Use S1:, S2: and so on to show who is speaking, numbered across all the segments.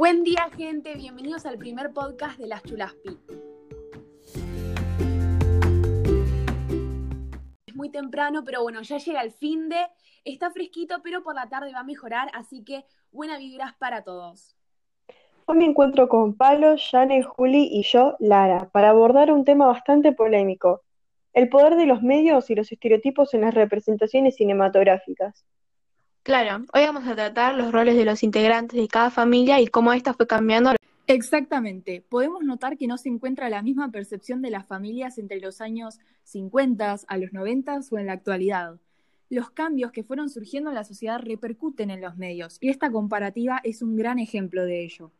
S1: Buen día, gente. Bienvenidos al primer podcast de las Chulaspi. Es muy temprano, pero bueno, ya llega el fin de. Está fresquito, pero por la tarde va a mejorar, así que buena vibras para todos.
S2: Hoy me encuentro con Pablo, Jane, Juli y yo, Lara, para abordar un tema bastante polémico: el poder de los medios y los estereotipos en las representaciones cinematográficas.
S3: Claro, hoy vamos a tratar los roles de los integrantes de cada familia y cómo esta fue cambiando.
S1: Exactamente. Podemos notar que no se encuentra la misma percepción de las familias entre los años 50 a los 90 o en la actualidad. Los cambios que fueron surgiendo en la sociedad repercuten en los medios y esta comparativa es un gran ejemplo de ello.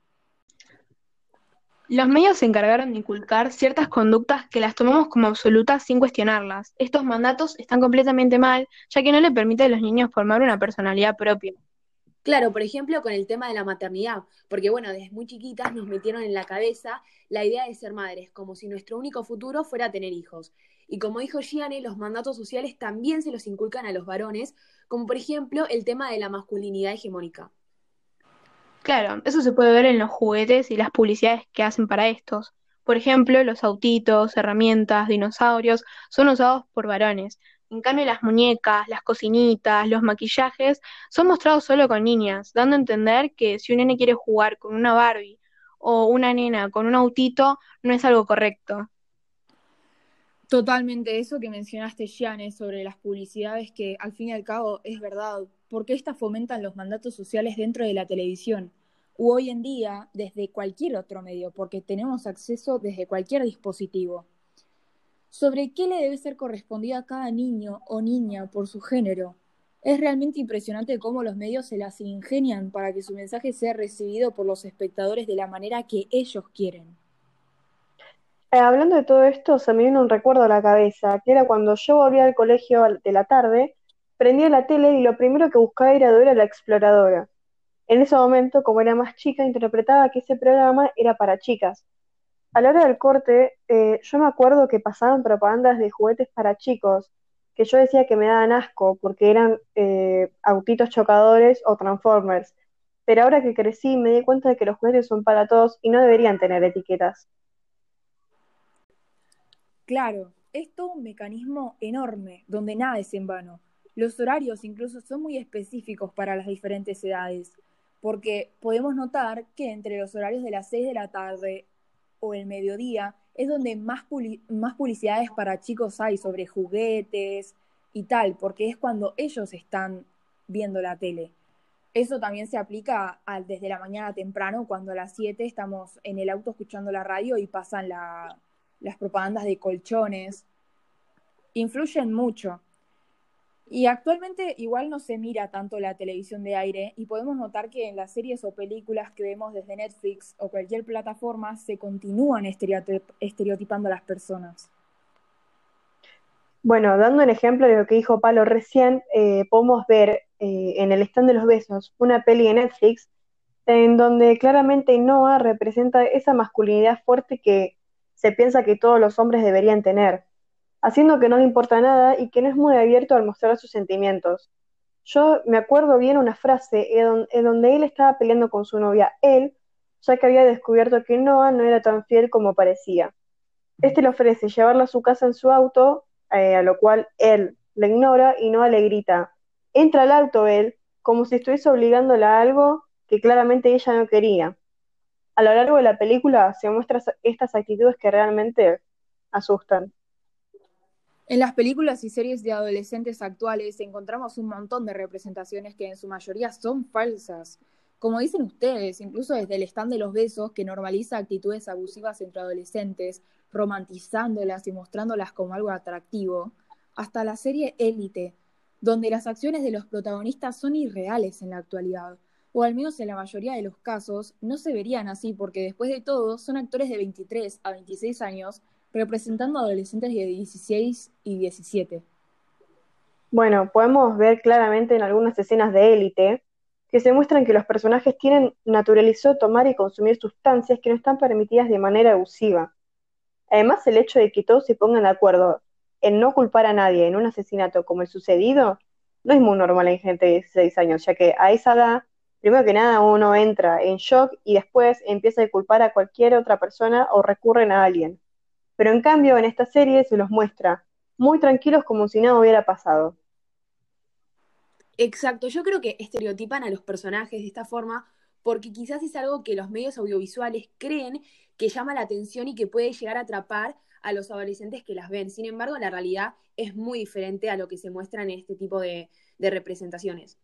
S3: Los medios se encargaron de inculcar ciertas conductas que las tomamos como absolutas sin cuestionarlas. Estos mandatos están completamente mal, ya que no le permite a los niños formar una personalidad propia.
S1: Claro, por ejemplo, con el tema de la maternidad, porque bueno, desde muy chiquitas nos metieron en la cabeza la idea de ser madres, como si nuestro único futuro fuera tener hijos. Y como dijo Gianni, los mandatos sociales también se los inculcan a los varones, como por ejemplo el tema de la masculinidad hegemónica.
S3: Claro, eso se puede ver en los juguetes y las publicidades que hacen para estos. Por ejemplo, los autitos, herramientas, dinosaurios son usados por varones. En cambio, las muñecas, las cocinitas, los maquillajes son mostrados solo con niñas, dando a entender que si un nene quiere jugar con una Barbie o una nena con un autito, no es algo correcto.
S1: Totalmente, eso que mencionaste, Gianne, sobre las publicidades, que al fin y al cabo es verdad, porque éstas fomentan los mandatos sociales dentro de la televisión, u hoy en día desde cualquier otro medio, porque tenemos acceso desde cualquier dispositivo. Sobre qué le debe ser correspondido a cada niño o niña por su género. Es realmente impresionante cómo los medios se las ingenian para que su mensaje sea recibido por los espectadores de la manera que ellos quieren.
S2: Eh, hablando de todo esto, se me vino un recuerdo a la cabeza, que era cuando yo volvía al colegio de la tarde, prendía la tele y lo primero que buscaba era Dora la Exploradora. En ese momento, como era más chica, interpretaba que ese programa era para chicas. A la hora del corte, eh, yo me acuerdo que pasaban propagandas de juguetes para chicos, que yo decía que me daban asco, porque eran eh, autitos chocadores o transformers. Pero ahora que crecí me di cuenta de que los juguetes son para todos y no deberían tener etiquetas.
S1: Claro, es todo un mecanismo enorme, donde nada es en vano. Los horarios incluso son muy específicos para las diferentes edades, porque podemos notar que entre los horarios de las 6 de la tarde o el mediodía es donde más, más publicidades para chicos hay sobre juguetes y tal, porque es cuando ellos están viendo la tele. Eso también se aplica al, desde la mañana temprano, cuando a las 7 estamos en el auto escuchando la radio y pasan la, las propagandas de colchones, influyen mucho. Y actualmente igual no se mira tanto la televisión de aire y podemos notar que en las series o películas que vemos desde Netflix o cualquier plataforma se continúan estereotipando a las personas.
S2: Bueno, dando un ejemplo de lo que dijo Palo recién, eh, podemos ver eh, en el stand de los besos una peli de Netflix en donde claramente Noah representa esa masculinidad fuerte que se piensa que todos los hombres deberían tener, haciendo que no le importa nada y que no es muy abierto al mostrar sus sentimientos. Yo me acuerdo bien una frase en donde él estaba peleando con su novia, él, ya que había descubierto que Noah no era tan fiel como parecía. Este le ofrece llevarla a su casa en su auto, eh, a lo cual él le ignora y Noah le grita. Entra al auto él, como si estuviese obligándola a algo que claramente ella no quería a lo largo de la película se muestran estas actitudes que realmente asustan.
S1: En las películas y series de adolescentes actuales encontramos un montón de representaciones que en su mayoría son falsas. Como dicen ustedes, incluso desde el stand de los besos, que normaliza actitudes abusivas entre adolescentes, romantizándolas y mostrándolas como algo atractivo, hasta la serie Élite, donde las acciones de los protagonistas son irreales en la actualidad, o al menos en la mayoría de los casos, no se verían así porque después de todo son actores de 23 a 26 años representando adolescentes de 16 y 17.
S2: Bueno, podemos ver claramente en algunas escenas de élite que se muestran que los personajes tienen naturalizado tomar y consumir sustancias que no están permitidas de manera abusiva. Además, el hecho de que todos se pongan de acuerdo en no culpar a nadie en un asesinato como el sucedido no es muy normal en gente de 16 años, ya que a esa edad primero que nada uno entra en shock y después empieza a culpar a cualquier otra persona o recurren a alguien. Pero en cambio en esta serie se los muestra muy tranquilos como si nada hubiera pasado.
S4: Exacto, yo creo que estereotipan a los personajes de esta forma porque quizás es algo que los medios audiovisuales creen que llama la atención y que puede llegar a atrapar a los adolescentes que las ven. Sin embargo, la realidad es muy diferente a lo que se muestra en este tipo de, de representaciones.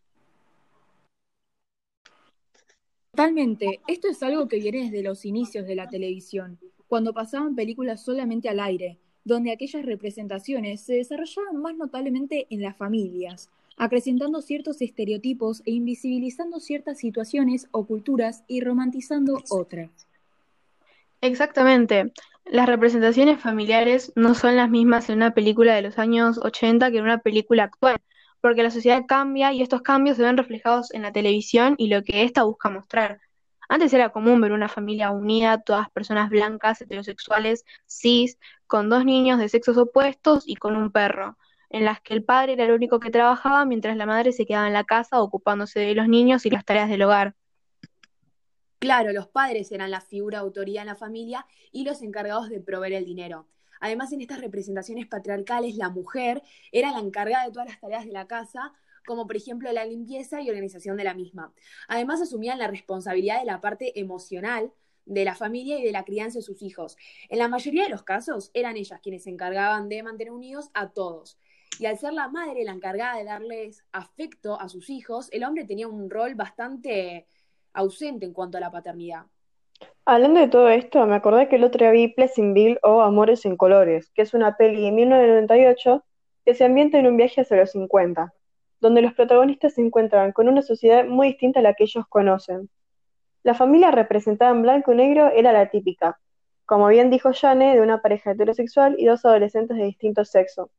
S1: Totalmente. Esto es algo que viene desde los inicios de la televisión, cuando pasaban películas solamente al aire, donde aquellas representaciones se desarrollaban más notablemente en las familias, acrecentando ciertos estereotipos e invisibilizando ciertas situaciones o culturas y romantizando otras.
S3: Exactamente. Las representaciones familiares no son las mismas en una película de los años 80 que en una película actual, porque la sociedad cambia y estos cambios se ven reflejados en la televisión y lo que ésta busca mostrar. Antes era común ver una familia unida, todas personas blancas, heterosexuales, cis, con dos niños de sexos opuestos y con un perro, en las que el padre era el único que trabajaba mientras la madre se quedaba en la casa ocupándose de los niños y las tareas del hogar.
S4: Claro, los padres eran la figura autoría en la familia y los encargados de proveer el dinero. Además, en estas representaciones patriarcales, la mujer era la encargada de todas las tareas de la casa, como por ejemplo la limpieza y organización de la misma. Además, asumían la responsabilidad de la parte emocional de la familia y de la crianza de sus hijos. En la mayoría de los casos, eran ellas quienes se encargaban de mantener unidos a todos. Y al ser la madre la encargada de darles afecto a sus hijos, el hombre tenía un rol bastante ausente en cuanto a la paternidad.
S2: Hablando de todo esto, me acordé que el otro día vi Pleasantville o Amores en Colores, que es una peli de 1998 que se ambienta en un viaje hacia los 50, donde los protagonistas se encuentran con una sociedad muy distinta a la que ellos conocen. La familia representada en blanco y negro era la típica, como bien dijo Jane, de una pareja heterosexual y dos adolescentes de distinto sexo.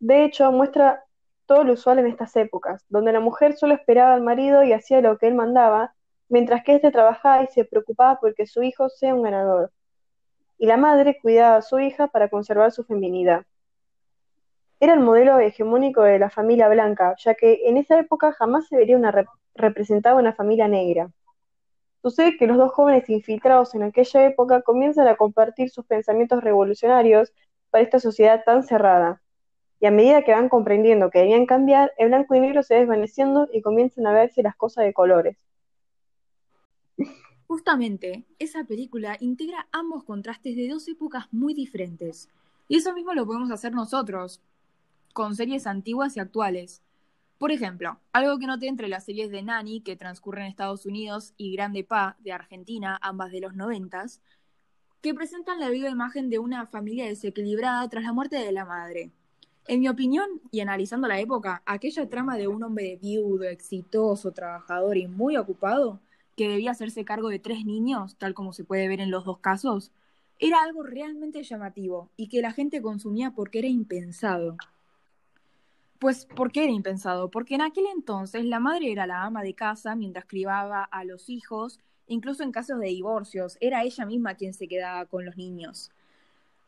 S2: De hecho, muestra todo lo usual en estas épocas, donde la mujer solo esperaba al marido y hacía lo que él mandaba, mientras que éste trabajaba y se preocupaba por que su hijo sea un ganador, y la madre cuidaba a su hija para conservar su feminidad. Era el modelo hegemónico de la familia blanca, ya que en esa época jamás se vería una representada una familia negra. Sucede que los dos jóvenes infiltrados en aquella época comienzan a compartir sus pensamientos revolucionarios para esta sociedad tan cerrada. Y a medida que van comprendiendo que debían cambiar, el blanco y negro se desvaneciendo y comienzan a verse las cosas de colores.
S1: Justamente, esa película integra ambos contrastes de dos épocas muy diferentes. Y eso mismo lo podemos hacer nosotros, con series antiguas y actuales. Por ejemplo, algo que noté entre las series de Nani, que transcurren en Estados Unidos, y Grande Pa, de Argentina, ambas de los noventas, que presentan la viva imagen de una familia desequilibrada tras la muerte de la madre. En mi opinión, y analizando la época, aquella trama de un hombre viudo, exitoso, trabajador y muy ocupado que debía hacerse cargo de tres niños, tal como se puede ver en los dos casos, era algo realmente llamativo y que la gente consumía porque era impensado. Pues, ¿por qué era impensado? Porque en aquel entonces la madre era la ama de casa mientras criaba a los hijos, incluso en casos de divorcios, era ella misma quien se quedaba con los niños.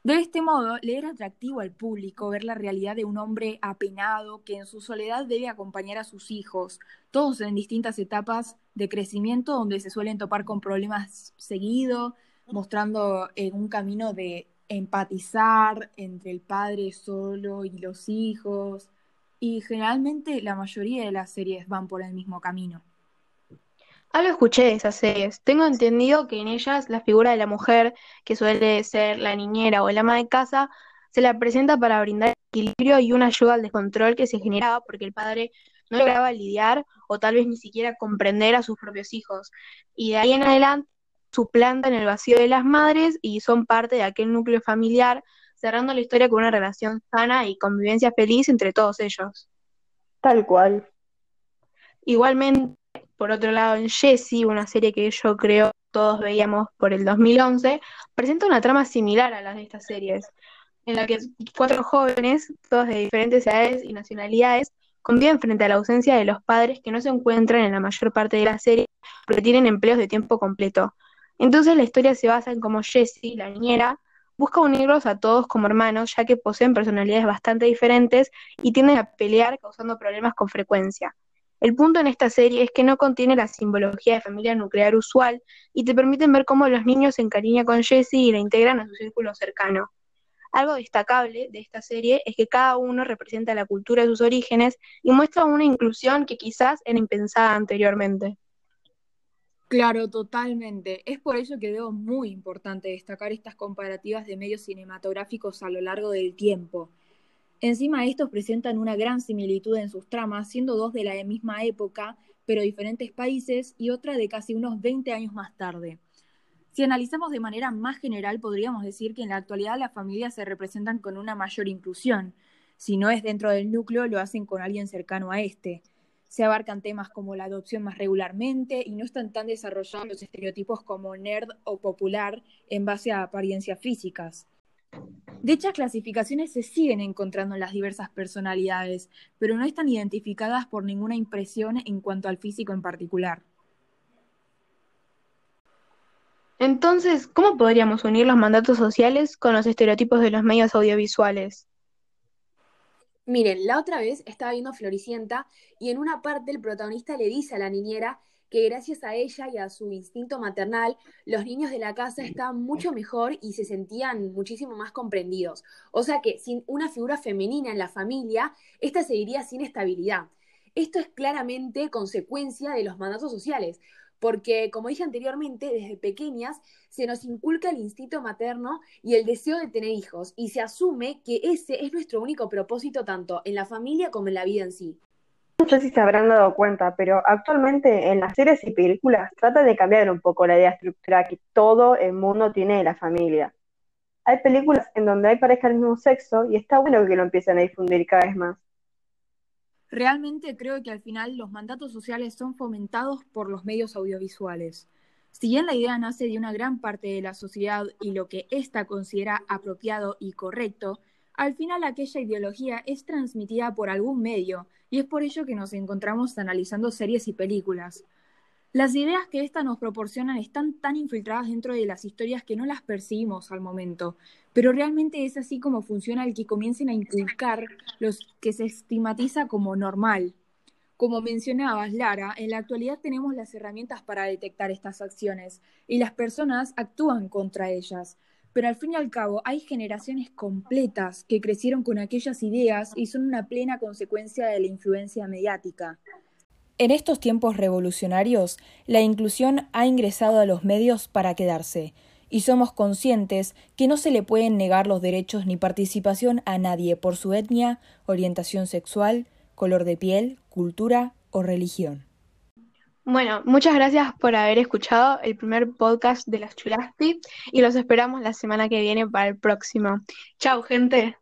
S1: De este modo, le era atractivo al público ver la realidad de un hombre apenado que en su soledad debe acompañar a sus hijos, todos en distintas etapas de crecimiento donde se suelen topar con problemas seguido, mostrando en un camino de empatizar entre el padre solo y los hijos. Y generalmente la mayoría de las series van por el mismo camino.
S3: Algo escuché de esas series. Tengo entendido que en ellas la figura de la mujer, que suele ser la niñera o el ama de casa, se la presenta para brindar equilibrio y una ayuda al descontrol que se generaba porque el padre no lograba lidiar o tal vez ni siquiera comprender a sus propios hijos. Y de ahí en adelante suplantan el vacío de las madres y son parte de aquel núcleo familiar, cerrando la historia con una relación sana y convivencia feliz entre todos ellos.
S2: Tal cual.
S3: Igualmente, por otro lado, en Jessie, una serie que yo creo todos veíamos por el 2011, presenta una trama similar a las de estas series, en la que cuatro jóvenes, todos de diferentes edades y nacionalidades, conviven frente a la ausencia de los padres que no se encuentran en la mayor parte de la serie porque tienen empleos de tiempo completo. Entonces la historia se basa en cómo Jessie, la niñera, busca unirlos a todos como hermanos, ya que poseen personalidades bastante diferentes y tienden a pelear causando problemas con frecuencia. El punto en esta serie es que no contiene la simbología de familia nuclear usual y te permiten ver cómo los niños se encariñan con Jessie y la integran a su círculo cercano. Algo destacable de esta serie es que cada uno representa la cultura de sus orígenes y muestra una inclusión que quizás era impensada anteriormente.
S1: Claro, totalmente. Es por ello que veo muy importante destacar estas comparativas de medios cinematográficos a lo largo del tiempo. Encima estos presentan una gran similitud en sus tramas, siendo dos de la misma época, pero diferentes países, y otra de casi unos 20 años más tarde. Si analizamos de manera más general, podríamos decir que en la actualidad las familias se representan con una mayor inclusión. Si no es dentro del núcleo, lo hacen con alguien cercano a este. Se abarcan temas como la adopción más regularmente y no están tan desarrollados los estereotipos como nerd o popular en base a apariencias físicas. Dichas clasificaciones se siguen encontrando en las diversas personalidades, pero no están identificadas por ninguna impresión en cuanto al físico en particular.
S3: Entonces, ¿cómo podríamos unir los mandatos sociales con los estereotipos de los medios audiovisuales?
S4: Miren, la otra vez estaba viendo Floricienta y en una parte el protagonista le dice a la niñera que gracias a ella y a su instinto maternal, los niños de la casa estaban mucho mejor y se sentían muchísimo más comprendidos. O sea que sin una figura femenina en la familia, esta seguiría sin estabilidad. Esto es claramente consecuencia de los mandatos sociales, porque, como dije anteriormente, desde pequeñas se nos inculca el instinto materno y el deseo de tener hijos, y se asume que ese es nuestro único propósito tanto en la familia como en la vida en sí.
S2: No sé si se habrán dado cuenta, pero actualmente en las series y películas trata de cambiar un poco la idea estructural que todo el mundo tiene de la familia. Hay películas en donde hay pareja del mismo sexo y está bueno que lo empiecen a difundir cada vez más.
S1: Realmente creo que al final los mandatos sociales son fomentados por los medios audiovisuales. Si bien la idea nace de una gran parte de la sociedad y lo que ésta considera apropiado y correcto, al final aquella ideología es transmitida por algún medio y es por ello que nos encontramos analizando series y películas. Las ideas que ésta nos proporcionan están tan infiltradas dentro de las historias que no las percibimos al momento, pero realmente es así como funciona el que comiencen a inculcar los que se estigmatiza como normal. Como mencionabas, Lara, en la actualidad tenemos las herramientas para detectar estas acciones y las personas actúan contra ellas. Pero al fin y al cabo hay generaciones completas que crecieron con aquellas ideas y son una plena consecuencia de la influencia mediática. En estos tiempos revolucionarios, la inclusión ha ingresado a los medios para quedarse, y somos conscientes que no se le pueden negar los derechos ni participación a nadie por su etnia, orientación sexual, color de piel, cultura o religión.
S3: Bueno, muchas gracias por haber escuchado el primer podcast de las Chulasti y los esperamos la semana que viene para el próximo. Chao, gente.